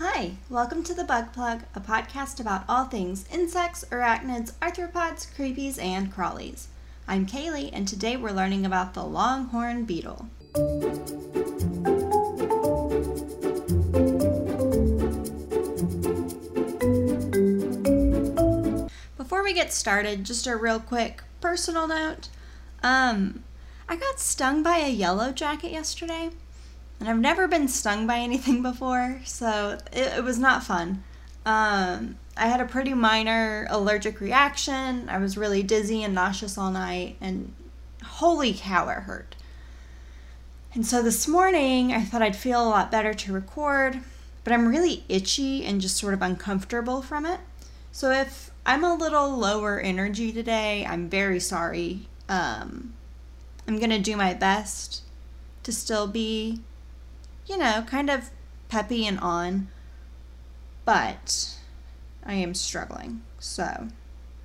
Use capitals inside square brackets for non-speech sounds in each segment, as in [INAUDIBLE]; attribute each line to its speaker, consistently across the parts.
Speaker 1: Hi, welcome to the Bug Plug, a podcast about all things insects, arachnids, arthropods, creepies, and crawlies. I'm Kaylee, and today we're learning about the longhorn beetle. Before we get started, just a real quick personal note. Um, I got stung by a yellow jacket yesterday, and I've never been stung by anything [LAUGHS] before, so it, it was not fun. Um, I had a pretty minor allergic reaction. I was really dizzy and nauseous all night, and holy cow, it hurt. And so this morning, I thought I'd feel a lot better to record, but I'm really itchy and just sort of uncomfortable from it. So if I'm a little lower energy today, I'm very sorry. Um, I'm going to do my best to still be, you know, kind of peppy and on, but I am struggling. So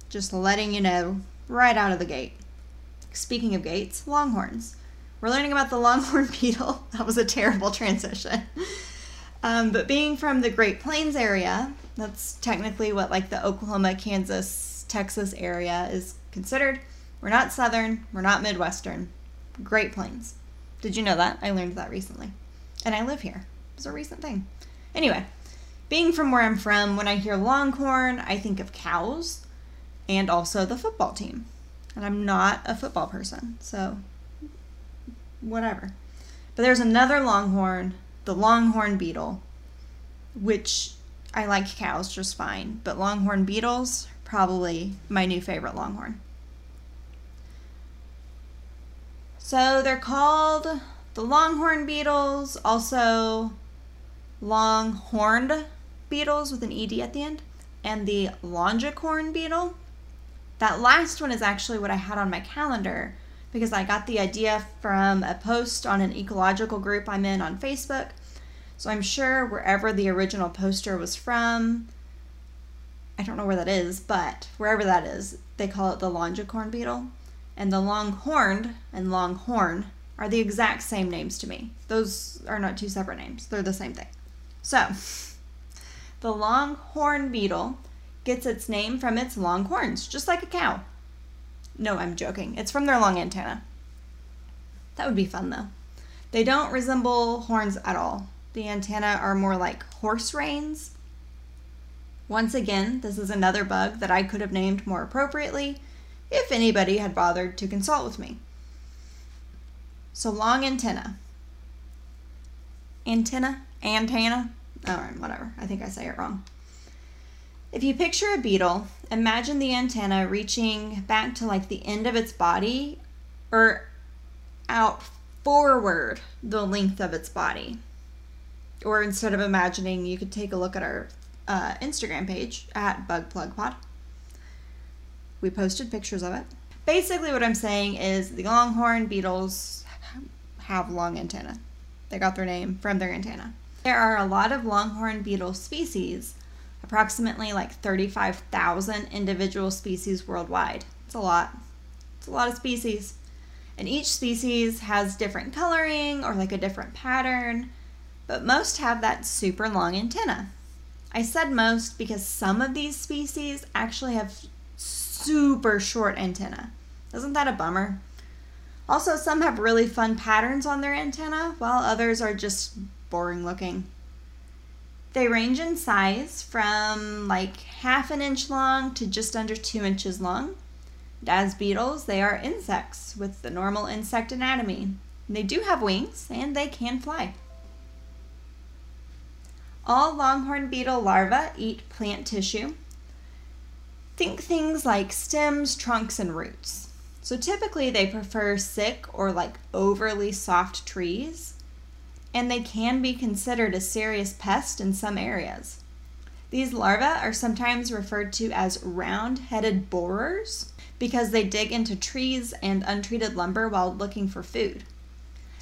Speaker 1: just letting you know right out of the gate. Speaking of gates, longhorns. We're learning about the longhorn [LAUGHS] beetle. That was a terrible transition. Um, but being from the Great Plains area, that's technically what like the Oklahoma, Kansas, Texas area is considered. We're not Southern, we're not Midwestern. Great Plains. Did you know that? I learned that recently. And I live here. It's a recent thing. Anyway, being from where I'm from, when I hear Longhorn, I think of cows and also the football team. And I'm not a football person, so whatever. But there's another Longhorn the longhorn beetle, which I like cows just fine, but longhorn beetles, probably my new favorite longhorn. So they're called the longhorn beetles, also longhorned beetles with an ed at the end, and the longicorn beetle. That last one is actually what I had on my calendar because I got the idea from a post on an ecological group I'm in on Facebook. So I'm sure wherever the original poster was from, I don't know where that is, but wherever that is, they call it the longicorn beetle. And the longhorned and longhorn are the exact same names to me. Those are not two separate names, they're the same thing. So, the longhorn beetle gets its name from its long horns, just like a cow. No, I'm joking. It's from their long antenna. That would be fun though. They don't resemble horns at all. The antennae are more like horse reins. Once again, this is another bug that I could have named more appropriately if anybody had bothered to consult with me. So long antenna. Antenna? Antenna? Alright, whatever. I think I say it wrong. If you picture a beetle, imagine the antenna reaching back to like the end of its body or out forward the length of its body. Or instead of imagining, you could take a look at our uh, Instagram page at BugPlugPod. We posted pictures of it. Basically, what I'm saying is the longhorn beetles have long antenna. They got their name from their antenna. There are a lot of longhorn beetle species approximately like 35,000 individual species worldwide. It's a lot. It's a lot of species. And each species has different coloring or like a different pattern, but most have that super long antenna. I said most because some of these species actually have super short antenna. Isn't that a bummer? Also, some have really fun patterns on their antenna, while others are just boring looking. They range in size from like half an inch long to just under two inches long. And as beetles, they are insects with the normal insect anatomy. They do have wings and they can fly. All longhorn beetle larvae eat plant tissue. Think things like stems, trunks, and roots. So typically they prefer sick or like overly soft trees and they can be considered a serious pest in some areas. These larvae are sometimes referred to as round headed borers because they dig into trees and untreated lumber while looking for food.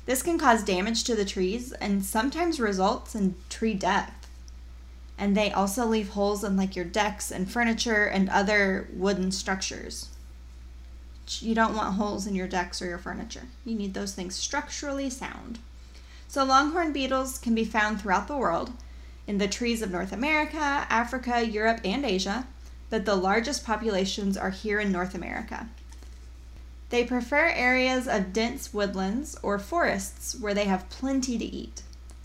Speaker 1: This can cause damage to the trees and sometimes results in tree death. And they also leave holes in like your decks and furniture and other wooden structures. You don't want holes in your decks or your furniture. You need those things structurally sound. So longhorn beetles can be found throughout the world, in the trees of North America, Africa, Europe, and Asia, but the largest populations are here in North America. They prefer areas of dense woodlands or forests where they have plenty to eat.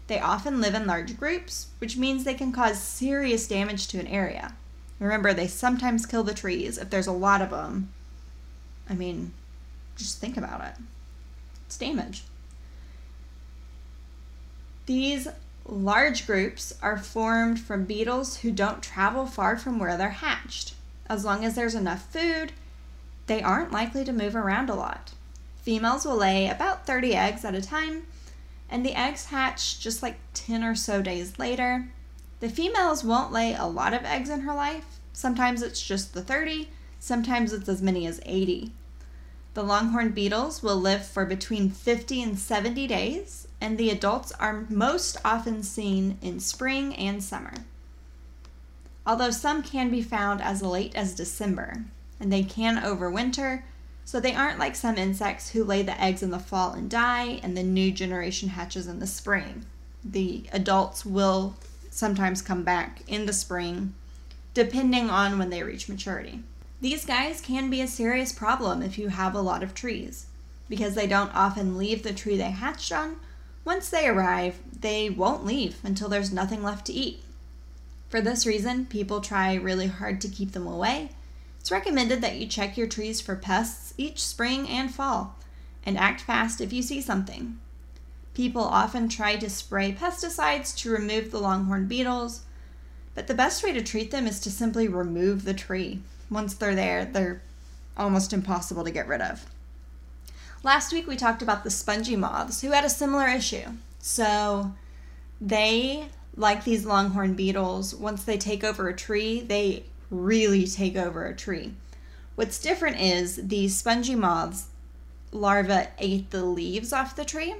Speaker 1: They often live in large groups, which means they can cause serious damage to an area. Remember, they sometimes kill the trees if there's a lot of them. I mean, just think about it. It's damage. These large groups are formed from beetles who don't travel far from where they're hatched. As long as there's enough food, they aren't likely to move around a lot. Females will lay about 30 eggs at a time, and the eggs hatch just like 10 or so days later. The females won't lay a lot of eggs in her life. Sometimes it's just the 30, sometimes it's as many as 80. The longhorn beetles will live for between 50 and 70 days, and the adults are most often seen in spring and summer. Although some can be found as late as December, and they can overwinter, so they aren't like some insects who lay the eggs in the fall and die, and the new generation hatches in the spring. The adults will sometimes come back in the spring, depending on when they reach maturity. These guys can be a serious problem if you have a lot of trees, because they don't often leave the tree they hatched on. Once they arrive, they won't leave until there's nothing left to eat. For this reason, people try really hard to keep them away. It's recommended that you check your trees for pests each spring and fall, and act fast if you see something. People often try to spray pesticides to remove the longhorn beetles, but the best way to treat them is to simply remove the tree once they're there, they're almost impossible to get rid of. Last week we talked about the spongy moths who had a similar issue. So they, like these longhorn beetles, once they take over a tree, they really take over a tree. What's different is these spongy moths larvae ate the leaves off the tree,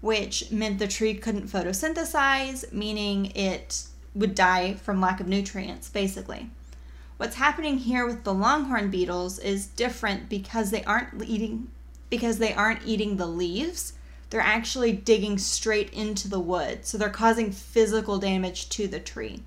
Speaker 1: which meant the tree couldn't photosynthesize, meaning it would die from lack of nutrients, basically. What's happening here with the longhorn beetles is different because they aren't eating because they aren't eating the leaves. They're actually digging straight into the wood. So they're causing physical damage to the tree.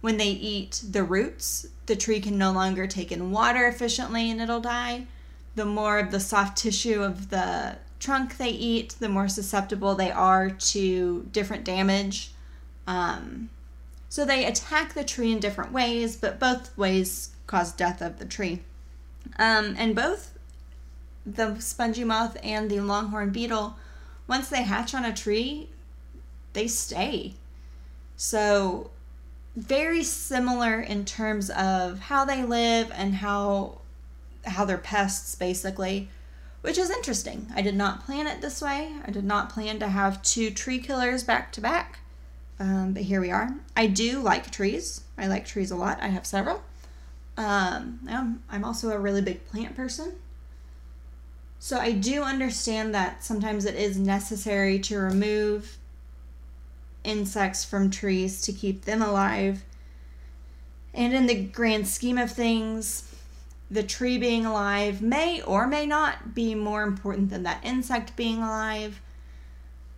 Speaker 1: When they eat the roots, the tree can no longer take in water efficiently and it'll die. The more of the soft tissue of the trunk they eat, the more susceptible they are to different damage. Um, so they attack the tree in different ways, but both ways cause death of the tree. Um, and both the spongy moth and the longhorn beetle, once they hatch on a tree, they stay. So very similar in terms of how they live and how how they're pests basically which is interesting. I did not plan it this way. I did not plan to have two tree killers back to back. Um, but here we are. I do like trees. I like trees a lot. I have several. Um, I'm, I'm also a really big plant person. So I do understand that sometimes it is necessary to remove insects from trees to keep them alive. And in the grand scheme of things, the tree being alive may or may not be more important than that insect being alive.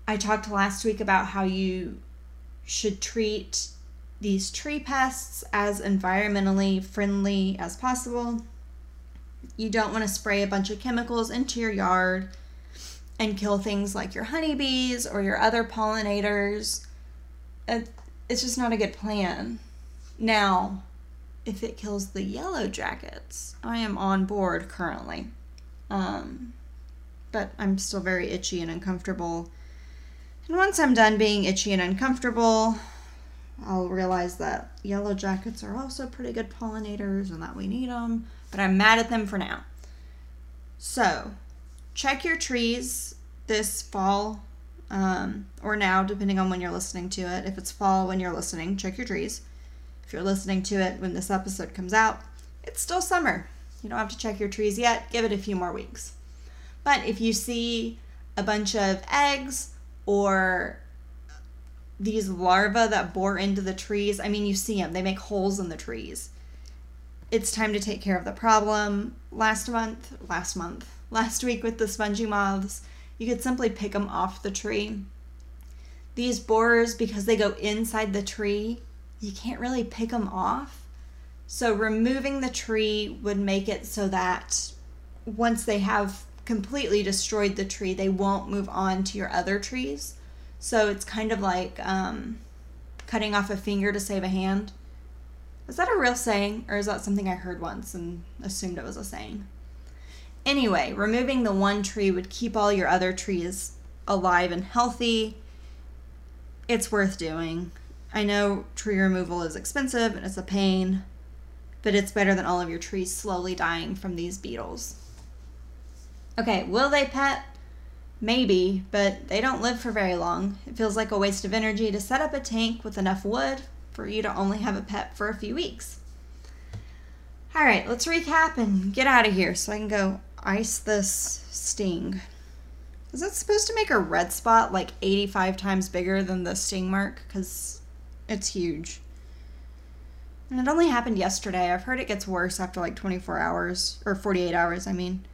Speaker 1: I talked last week about how you should treat these tree pests as environmentally friendly as possible. You don't want to spray a bunch of chemicals into your yard and kill things like your honeybees or your other pollinators. It's just not a good plan. Now, if it kills the yellow jackets, I am on board currently. Um, but I'm still very itchy and uncomfortable and once I'm done being itchy and uncomfortable, I'll realize that yellow jackets are also pretty good pollinators and that we need them, but I'm mad at them for now. So, check your trees this fall um, or now, depending on when you're listening to it. If it's fall when you're listening, check your trees. If you're listening to it when this episode comes out, it's still summer. You don't have to check your trees yet. Give it a few more weeks. But if you see a bunch of eggs or these larvae that bore into the trees. I mean, you see them, they make holes in the trees. It's time to take care of the problem. Last month, last month, [LAUGHS] last week with the spongy moths, you could simply pick them off the tree. these borers, because they go inside the tree, you can't really pick them off. So removing the tree would make it so that once they have completely destroyed the tree, they won't move on to your other trees. So it's kind of like um, cutting off a finger to save a hand. Is that a real saying, or is that something I heard once and assumed it was a saying? Anyway, removing the one tree would keep all your other trees alive and healthy. It's worth doing. I know tree removal is expensive and it's a pain, but it's better than all of your trees slowly dying from these beetles. Okay, will they pet? Maybe, but they don't live for very long. It feels like a waste of energy to set up a tank with enough wood for you to only have a pet for a few weeks. All right, let's recap and get out of here so I can go ice this sting. Is that supposed to make a red spot like 85 times bigger than the sting mark? Because it's huge. And it only happened yesterday. I've heard it gets worse after like 24 hours, or 48 hours, I mean.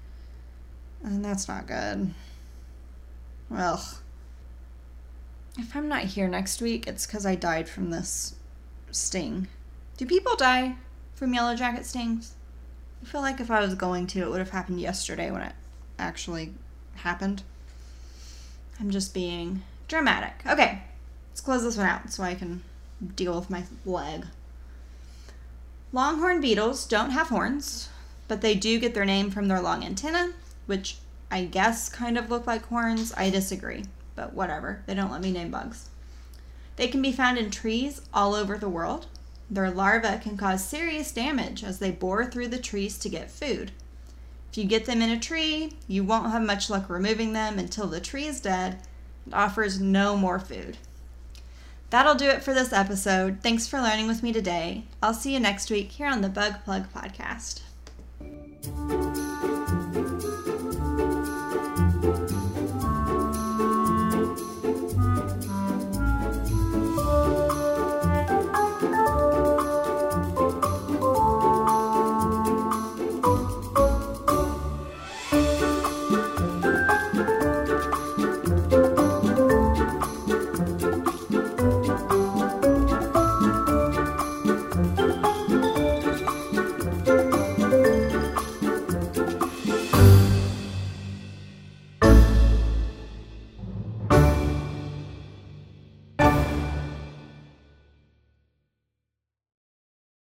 Speaker 1: And that's not good. Well, if I'm not here next week, it's because I died from this sting. Do people die from yellow jacket stings? I feel like if I was going to, it would have happened yesterday when it actually happened. I'm just being dramatic. Okay, let's close this one out so I can deal with my leg. Longhorn beetles don't have horns, but they do get their name from their long antenna, which I guess kind of look like horns. I disagree, but whatever. They don't let me name bugs. They can be found in trees all over the world. Their larvae can cause serious damage as they bore through the trees to get food. If you get them in a tree, you won't have much luck removing them until the tree is dead and offers no more food. That'll do it for this episode. Thanks for learning with me today. I'll see you next week here on the Bug Plug Podcast.